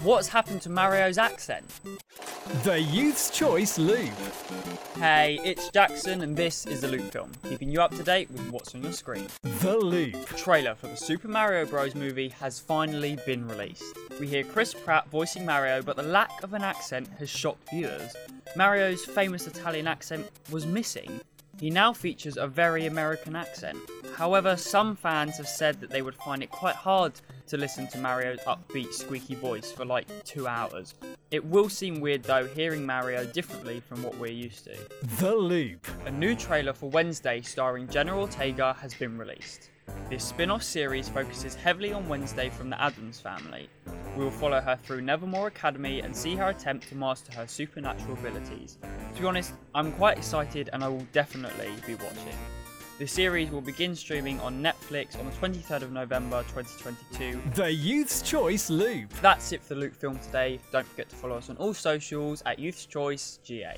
What's happened to Mario's accent? The Youth's Choice Loop. Hey, it's Jackson, and this is the Loop Film, keeping you up to date with what's on your screen. The Loop. Trailer for the Super Mario Bros. movie has finally been released. We hear Chris Pratt voicing Mario, but the lack of an accent has shocked viewers. Mario's famous Italian accent was missing. He now features a very American accent. However, some fans have said that they would find it quite hard to listen to Mario's upbeat, squeaky voice for like two hours. It will seem weird though hearing Mario differently from what we're used to. The Loop. A new trailer for Wednesday starring Jenna Ortega has been released. This spin off series focuses heavily on Wednesday from the Addams family. We will follow her through Nevermore Academy and see her attempt to master her supernatural abilities. To be honest, I'm quite excited and I will definitely be watching. The series will begin streaming on Netflix on the 23rd of November 2022. The Youth's Choice Loop. That's it for the Loop Film today. Don't forget to follow us on all socials at Youth's Choice GA.